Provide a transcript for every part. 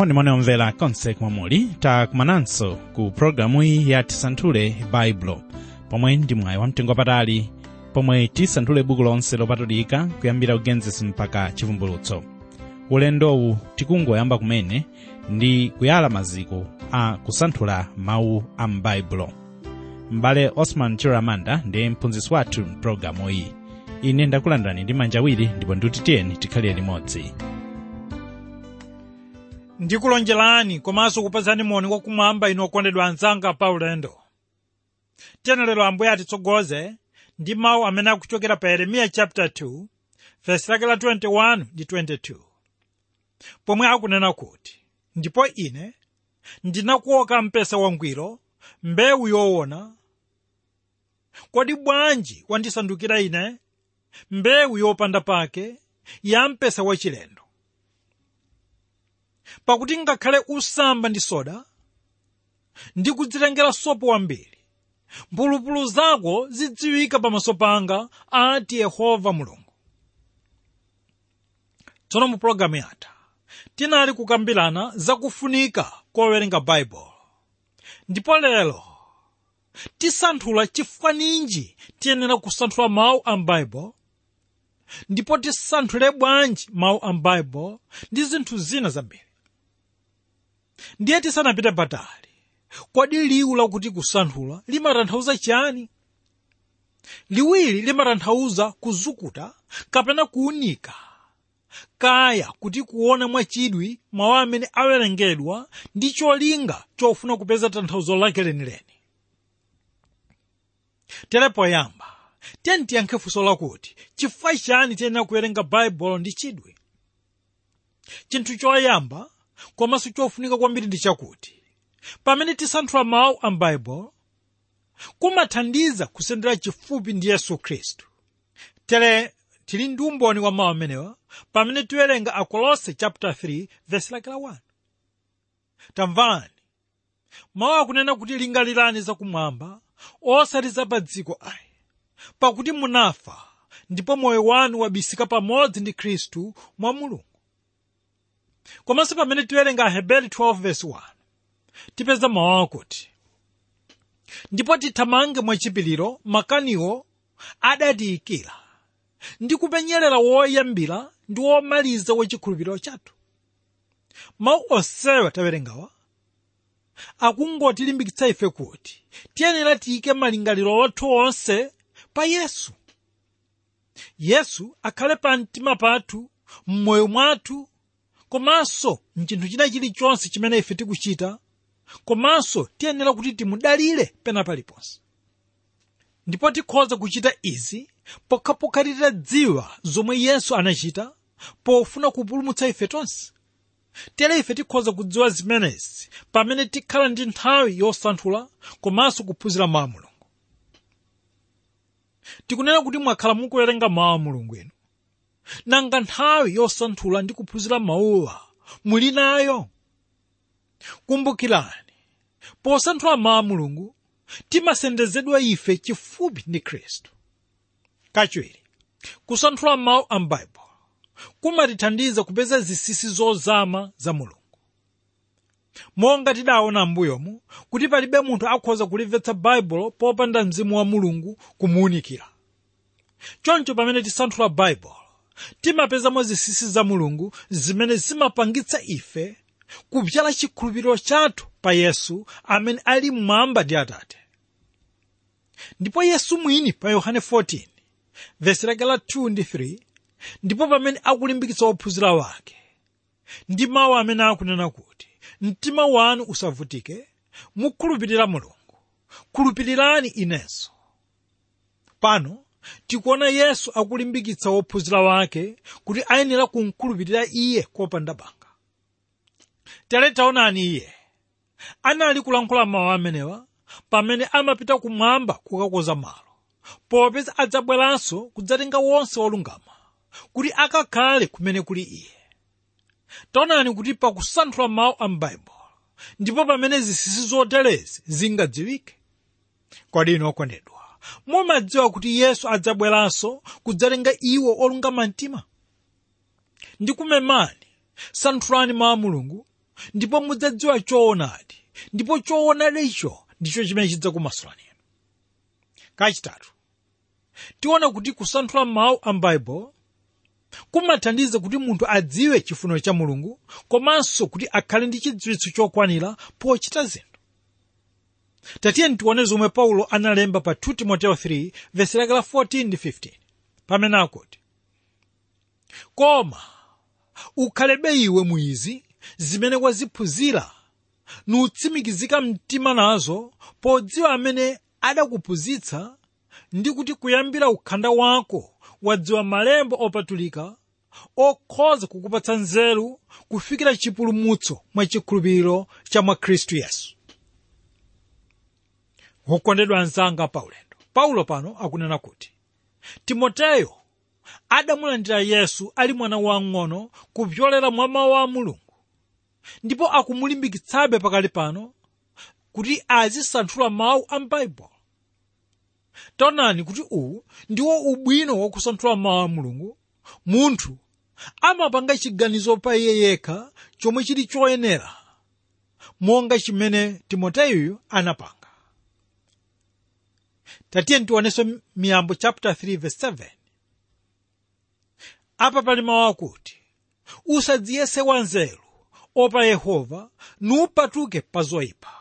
monimoni omvera konse kumwe takumananso ku pologalamu iyi ya tisanthule baibulo pomwe ndi mwayi wamtengo wapatali pomwe tisanthule buku lonse lopatulika kuyambira kugenzesi mpaka chivumbulutso. Ulendowu tikungoyamba kumene ndi kuyala maziko a kusanthula mawu a m'baibulo m'bale osman chiramanda ndiye mphunzitsi wathu mpulogalamu iyi ine ndakulandani ndi manja awiri ndipo ndiuti tiyeni tikhalire limodzi ndikulonjerani komanso kupezani moni wakumwamba inu okondedwa anzanga pa ulendo. Tena lero ambuye atitsogoze ndi mawu amene akuchokera pa yeremiya chapter 2 vesi lake la 21 ndi 22 pomwe akunena kuti ndipo ine ndinakuoka mpesa wangwiro mbewu yoona kodi bwanji wandisandukira ine? Mbewu yopanda pake ya mpesa wachilendo pakuti ngakhale usamba ndi soda ndi kudzitengera sopo wambiri mphulupulu zako zidziwika pamaso panga ati yehova mulungu. Tsono mu pologalamu yatha tinali kukambirana zakufunika kowerenga baibulo ndipo lero tisanthula chifukwa ninji tiyenera kusanthula mawu a baibulo ndipo tisanthule bwanji mawu a baibulo ndi zinthu zina zambiri ndiye tisanapite patali. Kodi liwu lakuti kusanthula limatanthauza chani liwili limatanthauza kuzukuta kapena kuwunika. Kaya kuti kuona mwachidwi mawu amene awerengedwa ndi cholinga chofuna kupeza tanthauzo lake lenileni. Tere poyamba tiyeni tiyankhe funso lakuti chifukwa chani tiyenera kuwerenga baibulo ndi chidwi? Chinthu choyamba komanso chofunika kwambiri ndi chakuti. Pamene tisanthula mawu a baibulo kumathandiza kusendera chifupi ndi yesu khristu. Tere tili ndi umboni wa mawu amenewa pamene tiwerenga akolose chapter 3 verse lake la 1 tamvani. Mawu akunena kuti lingalirani zakumwamba osati za pa dziko ayi. Pakuti munafa ndipo moyo wanu wabisika pamodzi ndi khristu mwa mulungu komanso pamene tiwerenga aheberi 12 verse 1 tipeza mawu akuti ndipo tithamange mwachipiliro makaniwo adatiyikira ndi kupenyerera woyambira ndi womaliza wachikhulupiriro chathu mawu onsewa tawerengawa? Akungotilimbikitsa ife kuti tiyenera tiyike malingaliro wathu onse pa yesu. Yesu akhale pa mtima pathu m'moyo mwathu komanso mchinthu china chilichonse chimene ife tikuchita komanso tiyenera kuti timudalire pena paliponse ndipo tikhoza kuchita izi pokhapokha titadziwa zomwe yesu anachita pofuna kupulumutsa ife tonse. Tere ife tikhoza kudziwa zimenezi pamene tikhala ndi nthawi yosanthula komanso kuphunzira mawu a mulungu. Tikunena kuti mwakhala mukuwerenga mawu a mulungu inu nanga nthawi yosanthula ndi kuphunzira mawuwa muli nayo. Kumbukirani posanthula mawu a mulungu timasendezedwa ife chifupi ndi khristu kachiwiri kusanthula mawu a baibulo kumatithandiza kupeza zisisi zozama za mulungu. Monga tidaona m'mbuyomu kuti palibe munthu akhoza kulimvetsa baibulo popanda mzimu wa mulungu kumuwunikira. Choncho pamene tisanthula baibulo timapezamo zisisi za mulungu zimene zimapangitsa ife kupyala chikhulupiriro chathu pa yesu amene ali mmwamba ndi atate. Ndipo yesu mwini pa yohane 14 vesi lake la 2 ndi 3 ndipo pamene akulimbikitsa ophunzira wake. Ndi mawu amene akunena kuti mtima wanu usavutike mukhulupirira mulungu. Khulupirirani inenso pano tikuona yesu akulimbikitsa ophunzira wake kuti ayenera kumkhulupirira iye kopanda banga tere taonani iye. Anali kulankhula mawu amenewa pamene amapita kumwamba kukakonza malo popeza adzabweranso kudzatenga wonse wolungama kuti akakhale kumene kuli iye. Taonani kuti pakusanthula mawu a m'baibulo ndipo pamene zisisi zoterezi zingadziwike. Kodi inu okondedwa mumadziwa kuti yesu adzabweranso kudzatenga iwo olungama mtima ndikumemani santhulani mawu mulungu ndipo mudzadziwa choonadi ndipo choonadicho ndicho chimene chidzakumasulani kachitatu tiona kuti kusanthula mawu a m'baibulo kumathandiza kuti munthu adziwe chifuniro cha mulungu komanso kuti akhale ndi chidziwitso chokwanira pochita zinthu tatiyeni tione zomwe paulo analemba pa 2 timoteo 3 vesi lake la 14 ndi 15 pamene akuti koma ukhalebe iwe mwizi zimene waziphunzira nutsimikizika mtima nazo podziwa amene adakuphunzitsa ndi kuti kuyambira ukhanda wako wadziwa malembo opatulika okhoza kukupatsa nzeru kufikira chipulumutso mwa chikhulupiriro cha mwa khristu yesu wokondedwa anzanga paulendo. Paulo pano akunena kuti timoteyo adamulandira yesu ali mwana wang'ono kupyolera mwa mawu a mulungu. Ndipo akumulimbikitsabe pakali pano kuti azisanthula mawu a m'baibulo taonani kuti uwu ndiwo ubwino wakusanthula mawu a mulungu. Munthu amapanga chiganizo pa iye yekha chomwe chili choyenera. Monga chimene timoteyoyo anapanga tatiye miyambo chapter 3 verse 7 apa pali mawu akuti usadziyese wanzeru opa yehova nuupatuke pa zoyipa.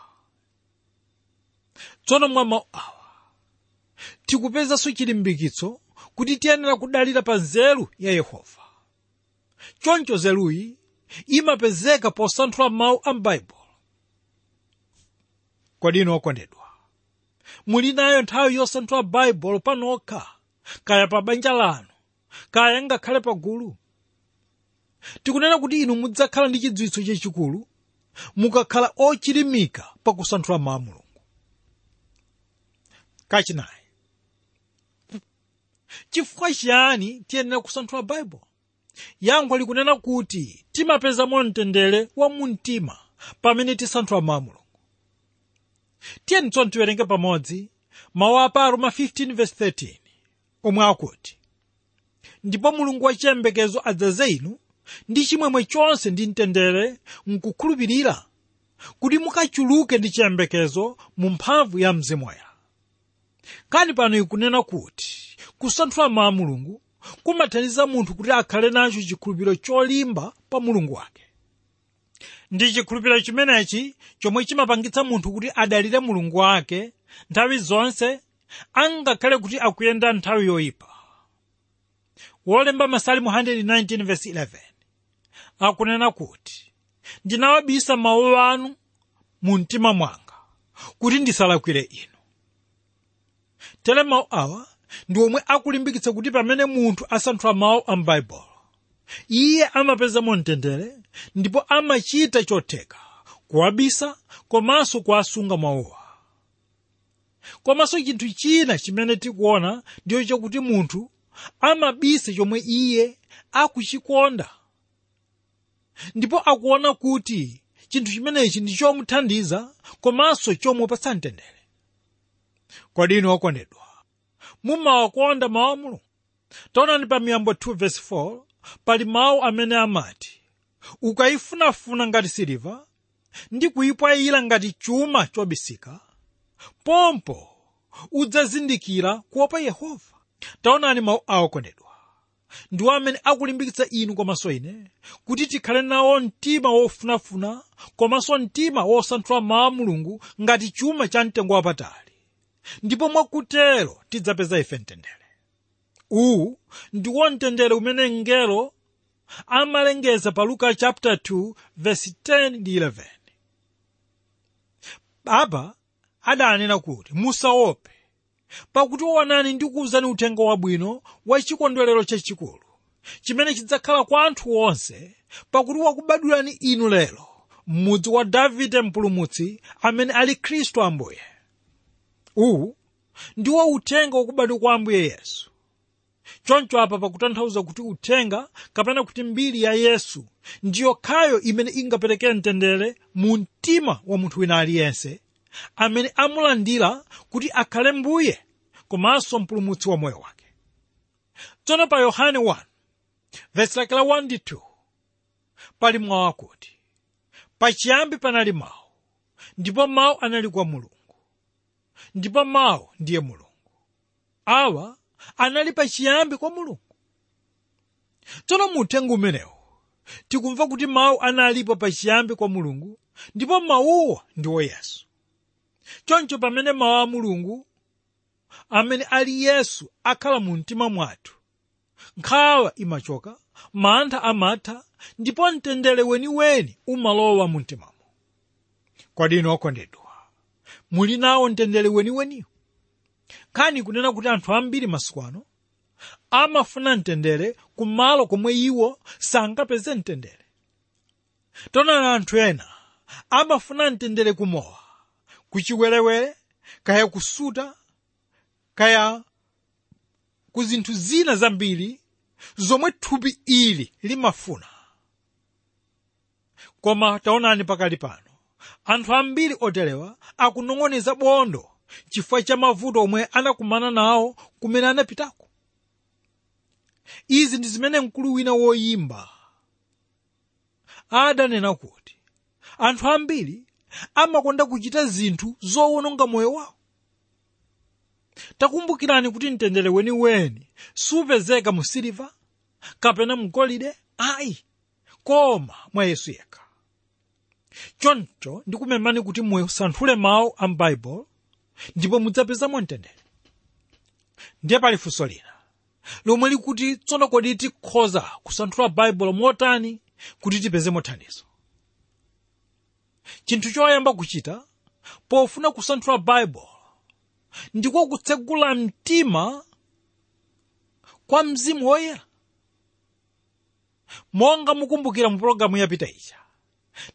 Tsono mwa mawu awa tikupezanso chilimbikitso kuti tiyenera kudalira pa nzeru ya yehova. Choncho zeruyi imapezeka posanthula mawu a m'baibulo kodi inu okondedwa muli nayo nthawi yosanthula baibulo panokha kaya pa banja lanu kaya ngakhale pa gulu. Tikunena kuti inu mudzakhala ndi chidziwitso chachikulu mukakhala ochilimika pakusanthula mawu mulungu. Kachinayi chifukwa chiyani tiyenera kusanthula baibulo yankho likunena kuti timapezamo mtendere wa mumtima pamene tisanthula mawu tiyeni tsono tiwerenge pamodzi. Mawu a pa roma 15:13 omwe akuti ndipo mulungu wachiyembekezo adzaze inu ndi chimwemwe chonse ndi mtendere mkukhulupirira kuti mukachuluke ndi chiyembekezo mu mphamvu ya mzimu woyera kani pano ikunena kuti kusanthula mawu a mulungu kumathandiza munthu kuti akhale nacho chikhulupiriro cholimba pa mulungu wake ndi chikhulupiriro chimenechi chomwe chimapangitsa munthu kuti adalire mulungu wake nthawi zonse angakhale kuti akuyenda nthawi yoyipa. Wolemba masalimu 119:11 akunena kuti ndinawabisa mawu anu mu mtima mwanga kuti ndisalakwire inu. Tere mawu awa ndi omwe akulimbikitsa kuti pamene munthu asanthula mawu a m'baibulo iye amapeza mtendere ndipo amachita chotheka kuwabisa komanso kuwasunga mawuwa komanso chinthu china chimene tikuona ndiyo chakuti munthu amabisa chomwe iye akuchikonda. Ndipo akuona kuti chinthu chimenechi ndi chomuthandiza komanso chomupatsa mtendere kodi inu okondedwa mumawakonda mawu a mulungu? Taonani pa miyambo 2 verse 4 pali mawu amene amati ukayifunafuna ngati siliva ndi kuyipwayira ngati chuma chobisika pompo udzazindikira kuopa yehova. Taonani mawu awo kondedwa. Ndiwo amene akulimbikitsa inu komanso ine kuti tikhale nawo mtima wofunafuna komanso mtima wosanthula mawu a mulungu ngati chuma cha mtengo wapatali. Ndipo mwakutero tidzapeza ife mtendere uwu ndiwo mtendere umene mngelo amalengeza pa luka chapter 2 verse 10 ndi 11 apa adanena kuti musaope pakuti onani ndikuwuzani uthenga wabwino wa chikondwerero chachikulu chimene chidzakhala kwa anthu onse pakuti wakubadwirani inu lero m'mudzi wa davide mpulumutsi amene ali khristu ambuye. Uwu ndiwo uthenga wakubadwa kwa ambuye yesu choncho apa pakutanthauza kuti uthenga kapena kuti mbiri ya yesu. Ndiyo khayo imene ingapereke mtendere mu mtima wa munthu wina aliyense amene amulandira kuti akhale mbuye komanso mpulumutsi wa moyo wake. Tsono pa yohane 1 vesi lake la 1 ndi 2 pali mawu akuti pachiyambi panali mawu ndipo mawu anali kwa mulungu ndipo mawu ndiye mulungu. Awa anali pachiyambi kwa mulungu. Tsono mu umenewo tikumva kuti mawu analipo pachiyambi kwa mulungu ndipo mawuwa ndi yesu. Choncho pamene mawu a mulungu amene ali yesu akhala mu mtima mwathu nkhawa imachoka mantha amatha ndipo mtendere weniweni umalowa mu mtimamo kodi inu okondedwa? Muli nawo mtendere weniweniwo nkhani kunena kuti anthu ambiri masiku ano amafuna mtendere kumalo komwe iwo sangapeze mtendere tonani anthu ena amafuna mtendere kumowa kuchiwerewere kaya kusuta kaya ku zinthu zina zambiri zomwe thupi ili limafuna. Koma taonani pakali pano anthu ambiri oterewa akunong'oneza bondo chifukwa cha mavuto omwe anakumana nawo kumene anapitako izi ndi zimene mkulu wina woyimba. Adanena kuti anthu ambiri amakonda kuchita zinthu zowononga moyo wawo. Takumbukirani kuti mtendere weniweni supezeka mu siliva kapena mgolide? Ayi koma mwa yesu yekha. Choncho ndikumemani kuti musanthule mawu a m'baibulo ndipo mudzapezamo mtendere ndiye pali funso lina. Lomwe likuti tsono kodi tikhoza kusanthula baibulo motani kuti tipezemo thandizo chinthu choyamba kuchita pofuna kusanthula baibulo ndiko kutsegula mtima kwa mzimu woyera. Monga mukumbukira mu pologalamu yapita ija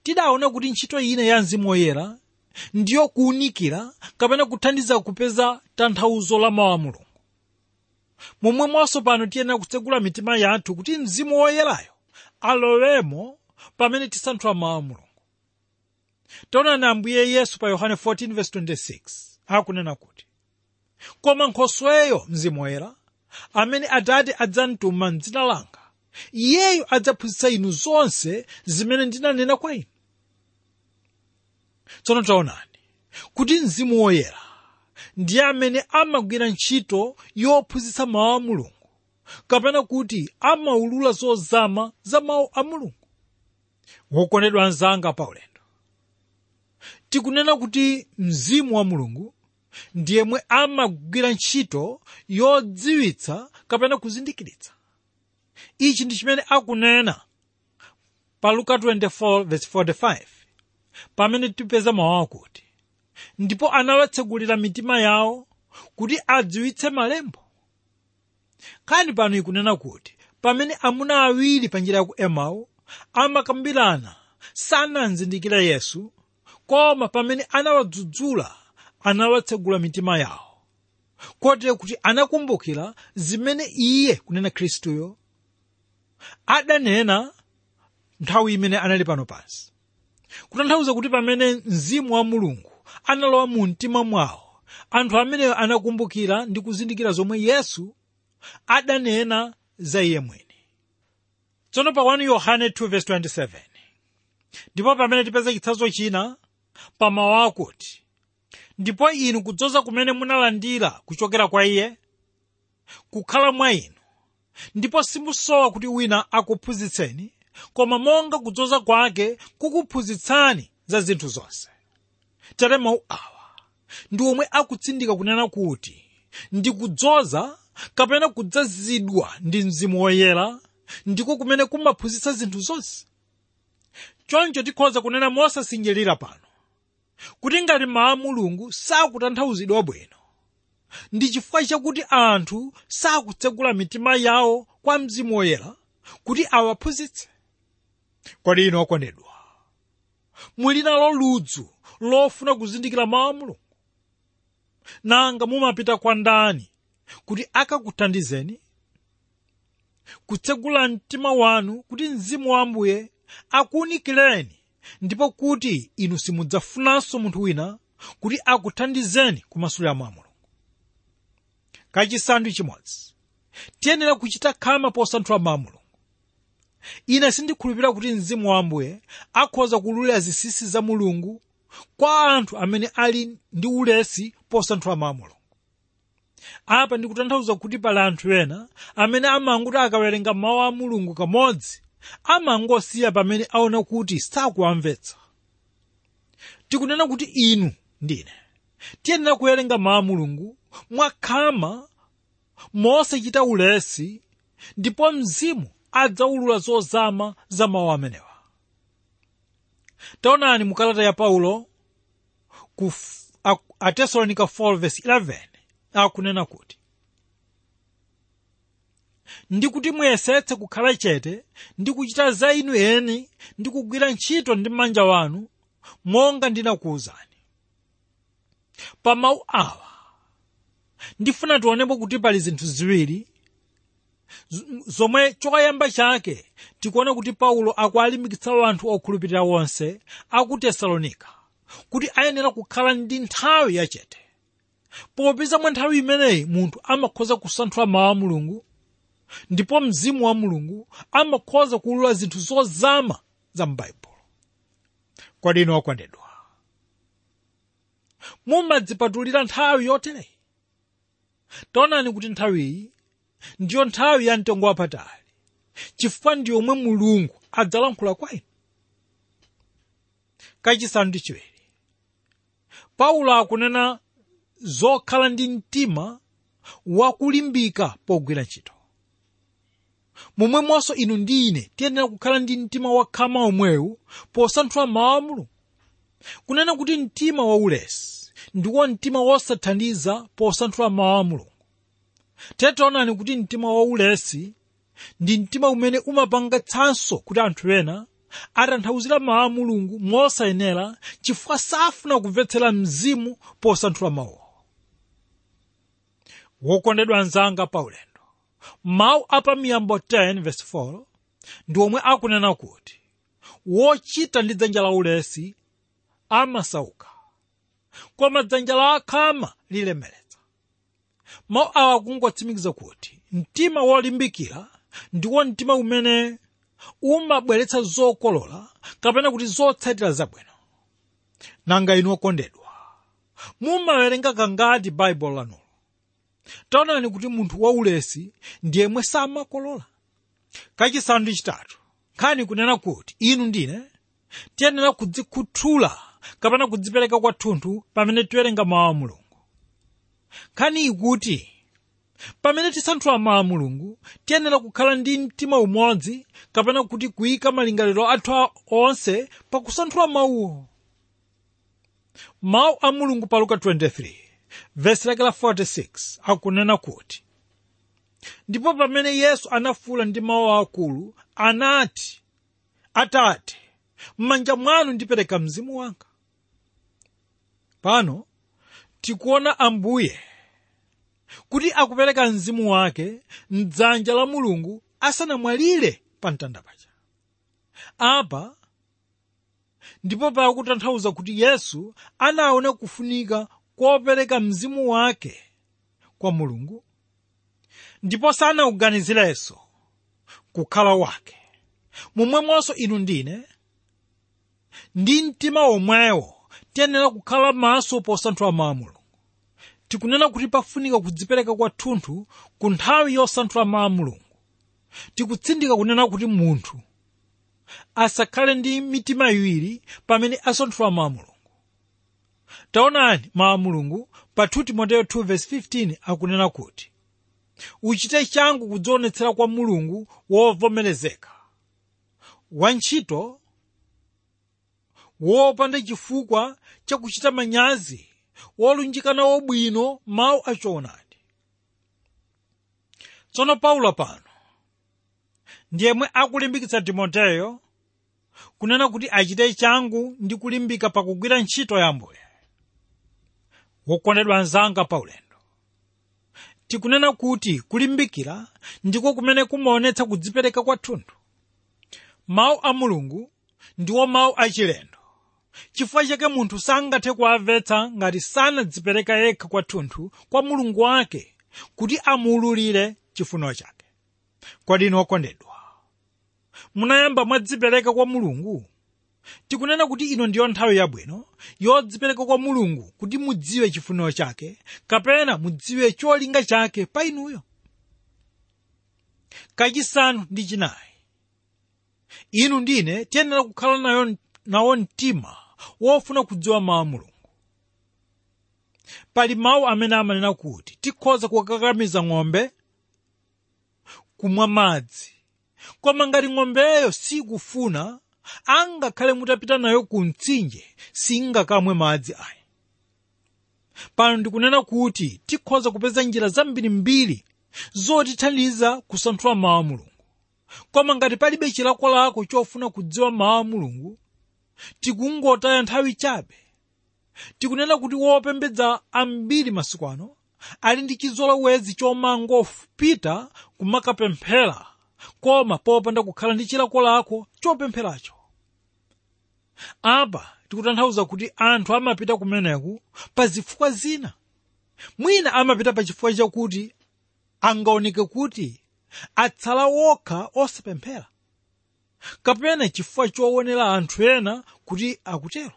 tidaona kuti ntchito ina ya mzimu woyera ndiyo kuwunikira kapena kuthandiza kupeza tanthauzo la mawu a mulungu. Momwemonso pano tiyenera kutsegula mitima yathu kuti mzimu woyerayo alowemo pamene tisanthula mawu mulungu. Taonani ambuye yesu pa yohane 14:26 akunena kuti koma nkhosweyo mzimu woyera amene atate adzamtuma m'dzina langa iyeyo adzaphunzitsa inu zonse zimene ndinanena kwa inu tsono taonani kuti mzimu woyera ndiye amene amagwira ntchito yophunzitsa mawu a mulungu kapena kuti amaulula zozama za mawu a mulungu. Wokondedwa anzanga pa ulendo tikunena kuti mzimu wa mulungu ndiyemwe amagwira ntchito yodziwitsa kapena kuzindikiritsa ichi ndi chimene akunena pa luka 24:45 pamene tipeza mawu akuti ndipo anawatsegulira mitima yawo kuti adziwitse malembo. Nkhani pano ikunena kuti pamene amuna awiri pa njira ya ku emau amakambirana sanazindikira yesu koma pamene anawadzudzula anawatsegula mitima yawo. Kotero kuti anakumbukira zimene iye kunena khristuyo adanena nthawi imene anali pano pansi kutanthauza kuti pamene mzimu wa mulungu analowa mu mtima mwawo. Anthu ameneyo anakumbukira ndi kuzindikira zomwe yesu adanena za iye mwini tsono pa 1 yohane 2:27 ndipo pamene tipeza chitsanzo china pa mawu akuti ndipo inu kudzoza kumene munalandira kuchokera kwa iye kukhala mwa inu. Ndipo simusowa kuti wina akuphunzitseni koma monga kudzoza kwake kukuphunzitsani za zinthu zonse. Tere mawu awa ndi omwe akutsindika kunena kuti ndi kudzoza kapena kudzazidwa ndi mzimu woyera ndiko kumene kumaphunzitsa zinthu zonse? Choncho tikhoza kunena mosasinjirira pano kuti ngati mawu mulungu sakutanthauzidwa bwino ndi chifukwa chakuti anthu sakutsegula mitima yawo kwa mzimu woyera kuti awaphunzitse kodi inu okondedwa muli nalo ludzu lofuna kuzindikira mawu a mulungu. Nanga mumapita kwa ndani kuti akakuthandizeni kutsegula mtima wanu kuti mzimu wa ambuye akuwunikireni ndipo kuti inu simudzafunanso munthu wina kuti akuthandizeni kumasulira mawu a mulungu. Kachisanu chimodzi tiyenera kuchita khama posanthula mawu a mulungu ine sindikhulupirira kuti mzimu wa ambuye akhoza kululira zinsinsi za mulungu kwa anthu amene ali ndi ulesi posanthula mulungu apa ndikutanthauza kuti pali anthu ena amene amanguti akawerenga mawu a mulungu kamodzi amangosiya pamene aona kuti sakuwamvetsa. Tikunena kuti inu ndine tiyenera kuwerenga mawu a mulungu mwakhama mosachita ulesi ndipo mzimu adzaulula zozama za mawu amenewa. Taonani mukalata ya paulo ku atesalonika 4:11 akunena kuti ndi kuti muyesetse kukhala chete ndi kuchita za inu eni ndi kugwira ntchito ndi manja wanu monga ndinakuwuzani. Pa mawu awa ndifuna tionepo kuti pali zinthu ziwiri zomwe choyamba chake tikuona kuti paulo akuwalimbikitsa anthu okhulupirira wonse aku tesalonika kuti ayenera kukhala ndi nthawi yachete. Popeza mwa nthawi imeneyi munthu amakhoza kusanthula mawu a mulungu ndipo mzimu wa mulungu amakhoza kuulula zinthu zozama za m'baibulo kodi inu okondedwa mumadzipatulira nthawi yotereyi taonani kuti nthawiyi ndiyo nthawi ya mtengo wapatali chifukwa ndi yomwe mulungu adzalankhula kwa inu kachisanu ndi chiwiri. Paulo akunena zokhala ndi mtima wakulimbika pogwira ntchito. Momwemonso inu ndi ine tiyenera kukhala ndi mtima wakhama omwewu posanthula mawu a mulungu kunena kuti mtima waulesi ndiwo mtima wosathandiza posanthula mawu a mulungu tetaonani kuti mtima waulesi ndi mtima umene umapangatsanso kuti anthu ena atanthauzira mawu a mulungu mosayenera chifukwa safuna kumvetsera mzimu posanthula mawu. Wokondedwa anzanga paulendo mawu apa miyambo 10:4 ndi omwe akunena kuti wochita ndi dzanja laulesi amasauka koma dzanja la akhama lilemeretsa mawu awa akungotsimikiza kuti mtima wolimbikira ndiwo mtima umene umabweretsa zokolola kapena kuti zotsatira zabwino. Nanga inu okondedwa mumawerenga kangati baibulo lanulo taonani kuti munthu waulesi ndiyemwe samakolola. Kachisanu ndi chitatu? Nkhani kunena kuti inu ndine? Tiyenera kudzikhuthula kapena kudzipereka kwathunthu pamene tiwerenga mawu a mulungu nkhani ikuti pamene tisanthula mawu a mulungu tiyenera kukhala ndi mtima umodzi kapena kuti kuyika malingaliro athu onse pakusanthula mawuwo. Mawu a mulungu pa luka 23 vesi lake la 46 akunena kuti ndipo pamene yesu anafuwula ndi mawu akulu anati atate m'manja mwanu ndipereka mzimu wanga. Pano tikuona ambuye kuti akupereka mzimu wake mdzanja la mulungu asanamwalire pa mtanda paja. Apa ndipo pakutanthauza kuti yesu anaona kufunika kopereka mzimu wake kwa mulungu ndipo sanauganizirenso kukhala wake. Momwemonso inu ndine ndi mtima omwewo tiyenera kukhala maso posanthula mulungu tikunena kuti pafunika kudzipereka kwathunthu ku nthawi yosanthula mawu mulungu tikutsindika kunena kuti munthu asakhale ndi mitima iwiri pamene asanthula mawu mulungu taonani mawu mulungu pa 2 timoteyo 2:15 akunena kuti uchite changu kudzionetsera kwa mulungu wovomerezeka wantchito wopanda chifukwa chakuchita manyazi wolunjikana wobwino mawu achoonadi tsono paulo pano ndiyemwe akulimbikitsa timoteyo kunena kuti achite changu ndi kulimbika pakugwira ntchito ya ambuye. Wokondedwa anzanga paulendo. Tikunena kuti kulimbikira ndiko kumene kumaonetsa kudzipereka kwathunthu mawu a mulungu ndiwo mawu achilendo chifukwa chake munthu sangathe kuamvetsa ngati sanadzipereka yekha kwathunthu kwa mulungu wake kuti amuululire chifuniro chake. Kodi inu okondedwa munayamba mwadzipereka kwa mulungu? Tikunena kuti ino ndiyo nthawi yabwino yodzipereka kwa mulungu kuti mudziwe chifuniro chake kapena mudziwe cholinga chake pa inuyo? Kachisanu ndi chinayi. Inu ndine tiyenera kukhala nayo nawo mtima wofuna kudziwa mawu a mulungu. Pali mawu amene amanena kuti tikhoza kukakamiza ng'ombe kumwa madzi. Koma ngati ng'ombeyo sikufuna angakhale mutapita nayo ku mtsinje singakamwe madzi ayi pano ndikunena kuti tikhoza kupeza njira zambirimbiri zotithandiza kusanthula mawu a mulungu. Koma ngati palibe chilakolako chofuna kudziwa mawu a mulungu tikungotaya nthawi chabe. Tikunena kuti wopembedza ambiri masiku ano ali ndi chizolowezi chomangopita kumakapemphera koma popanda kukhala ndi chilakolako chopempheracho. Apa tikutanthauza kuti anthu amapita kumeneku pa zifukwa zina. Mwina amapita pa chifukwa chakuti angaoneke kuti atsala wokha osapemphera kapena chifukwa choonera anthu ena kuti akutero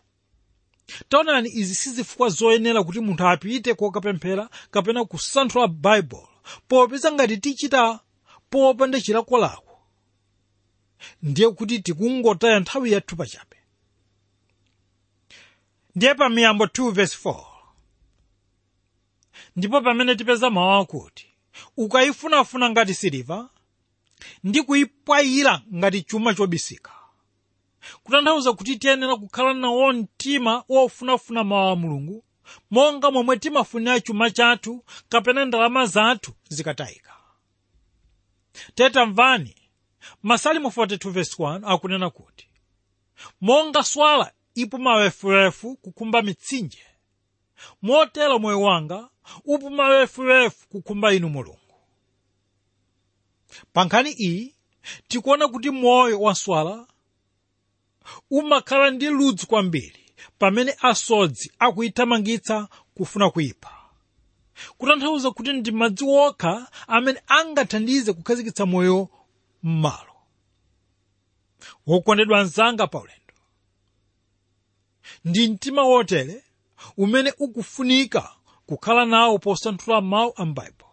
taonani izi si zifukwa zoyenera kuti munthu apite kokapemphera kapena kusanthula baibulo popeza ngati tichita popanda chilakolako ndiye kuti tikungotaya nthawi yathu pachabe ndiye pa miyambo 2 verse 4 ndipo pamene tipeza mawu akuti ukayifunafuna ngati siliva ndi kuyipwayira ngati chuma chobisika. Kutanthauza kuti tiyenera kukhala nawo mtima wofunafuna mawu a mulungu monga momwe timafunira chuma chathu kapena ndalama zathu zikatayika. Tetamvani masalimo 42:1 akunena kuti monga swala ipuma wefuwefu kukhumba mitsinje motero moyo wanga upuma wefuwefu kukhumba inu mulungu pa nkhani iyi tikuona kuti moyo wa swala umakhala ndi ludzu kwambiri pamene asodzi akuyithamangitsa kufuna kuyipha kutanthauza kuti ndi madzi okha amene angathandize kukhazikitsa moyo m'malo. Wokondedwa mzanga pa ulendo ndi mtima wotere umene ukufunika kukhala nawo posanthula mawu a m'baibulo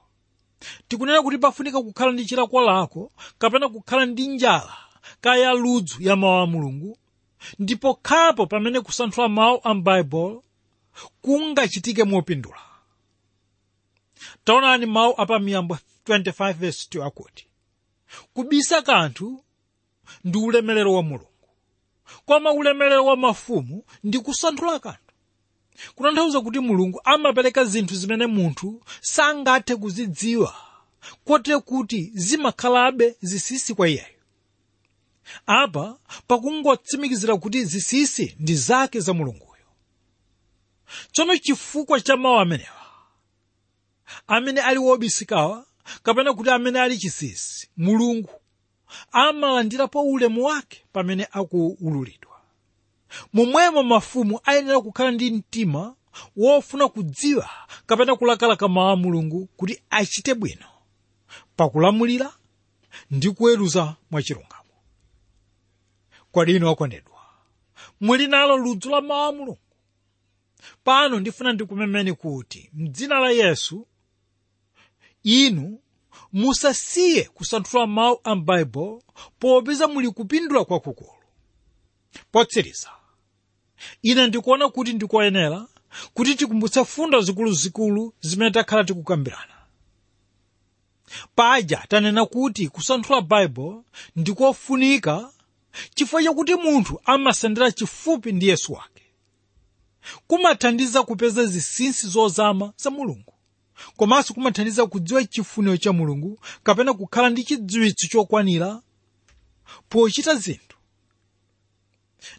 tikunena kuti pafunika kukhala ndi chilakolako kapena kukhala ndi njala kaya ludzu ya mawu a mulungu ndipo khapo pamene kusanthula mawu a m'baibulo kungachitike mopindula. Taonani mawu apa miyambo 25:2 akuti kubisa kanthu ndi ulemerero wa mulungu. Koma ulemerero wa mafumu ndi kusanthula kanthu kutanthauza kuti mulungu amapereka zinthu zimene munthu sangathe kuzidziwa kote kuti zimakhalabe zisisi kwa iyeyo. Apa pakungotsimikizira kuti zisisi ndi zake za mulunguyo. Tsono chifukwa cha mawu amenewa amene ali wobisikawa kapena kuti amene ali chisisi mulungu amalandirapo ulemu wake pamene akuululidwa momwemo mafumu ayenera kukhala ndi mtima wofuna kudziwa kapena kulakalaka mawu a mulungu kuti achite bwino pakulamulira ndi kuweruza mwachilungamo kodi inu okondedwa muli nalo ludzu la mawu a mulungu. Pano ndifuna ndikumemeni kuti mdzina la yesu inu musasiye kusanthula mawu a m'baibulo popeza muli kupindula kwakukulu potsiriza ine ndikuona kuti ndikoyenera kuti tikumbutse fundo zikuluzikulu zimene takhala tikukambirana. Paja tanena kuti kusanthula baibulo ndikofunika chifukwa chakuti munthu amasendera chifupi ndi yesu wake. Kumathandiza kupeza zinsinsi zozama za mulungu komanso kumathandiza kudziwa chifuniro cha mulungu kapena kukhala ndi chidziwitso chokwanira pochita zinthu.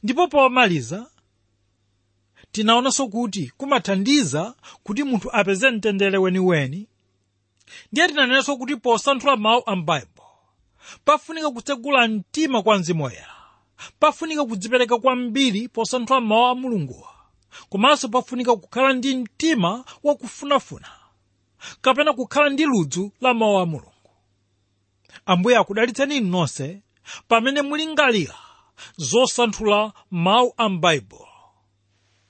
Ndipo pomaliza tinaonanso kuti kumathandiza kuti munthu apeze mtendere weniweni ndiye tinanenanso kuti posanthula mawu a m'baibulo pafunika kutsegula mtima kwa mzimu woyera pafunika kudzipereka kwambiri posanthula mawu a mulunguwa komanso pafunika kukhala ndi mtima wakufunafuna kapena kukhala ndi ludzu la mawu a mulungu. Ambuye akudalitseni nonse pamene mulingalira zosanthula mawu a m'baibulo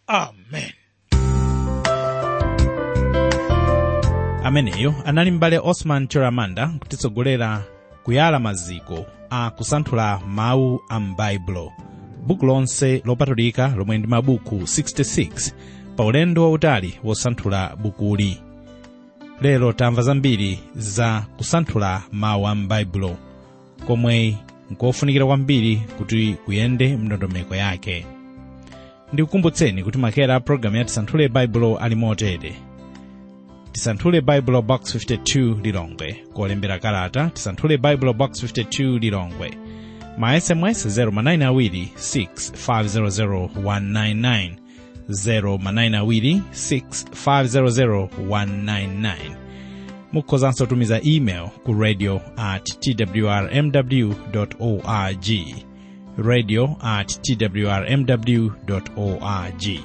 amen. Ameneyo. Anali m'bale osman chiramanda kutitsogolera kuyala maziko a kusanthula mawu a m'baibulo buku lonse lopatulika lomwe ndi mabuku 66 pa ulendo wautali wosanthula bukuli lero tamva zambiri za kusanthula mawu a m'baibulo komwe nkofunikira kwambiri kuti kuyende mndondomeko yake ndikukumbutseni kuti makera a programu ya tisanthule baibulo ali motere. Tisanthule baibulo box 52 lilongwe. Kolembera kalata tisanthule baibulo box 52 lilongwe. Ma sms 0manayinawiri 6500199 0manayinawiri 6500199 mukhozanso tumiza email ku radio at twrmw org radio at twrmw org.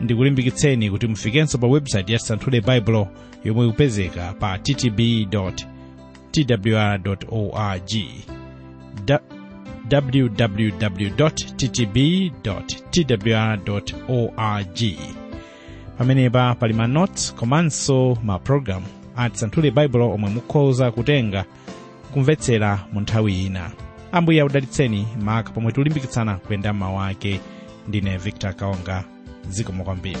Ndikulimbikitseni kuti mufikenso pa website ya santhule baibulo yomwe ikupezeka pa ttb twr org. Www ttb twr org. Pamenepa pali ma notes komanso ma program ati santhule baibulo omwe mukhoza kutenga kumvetsera mu nthawi ina ambuye audalitseni maka pomwe tikulimbikitsana kuyenda mawu ake ndine victor kaonga zikomo kwambiri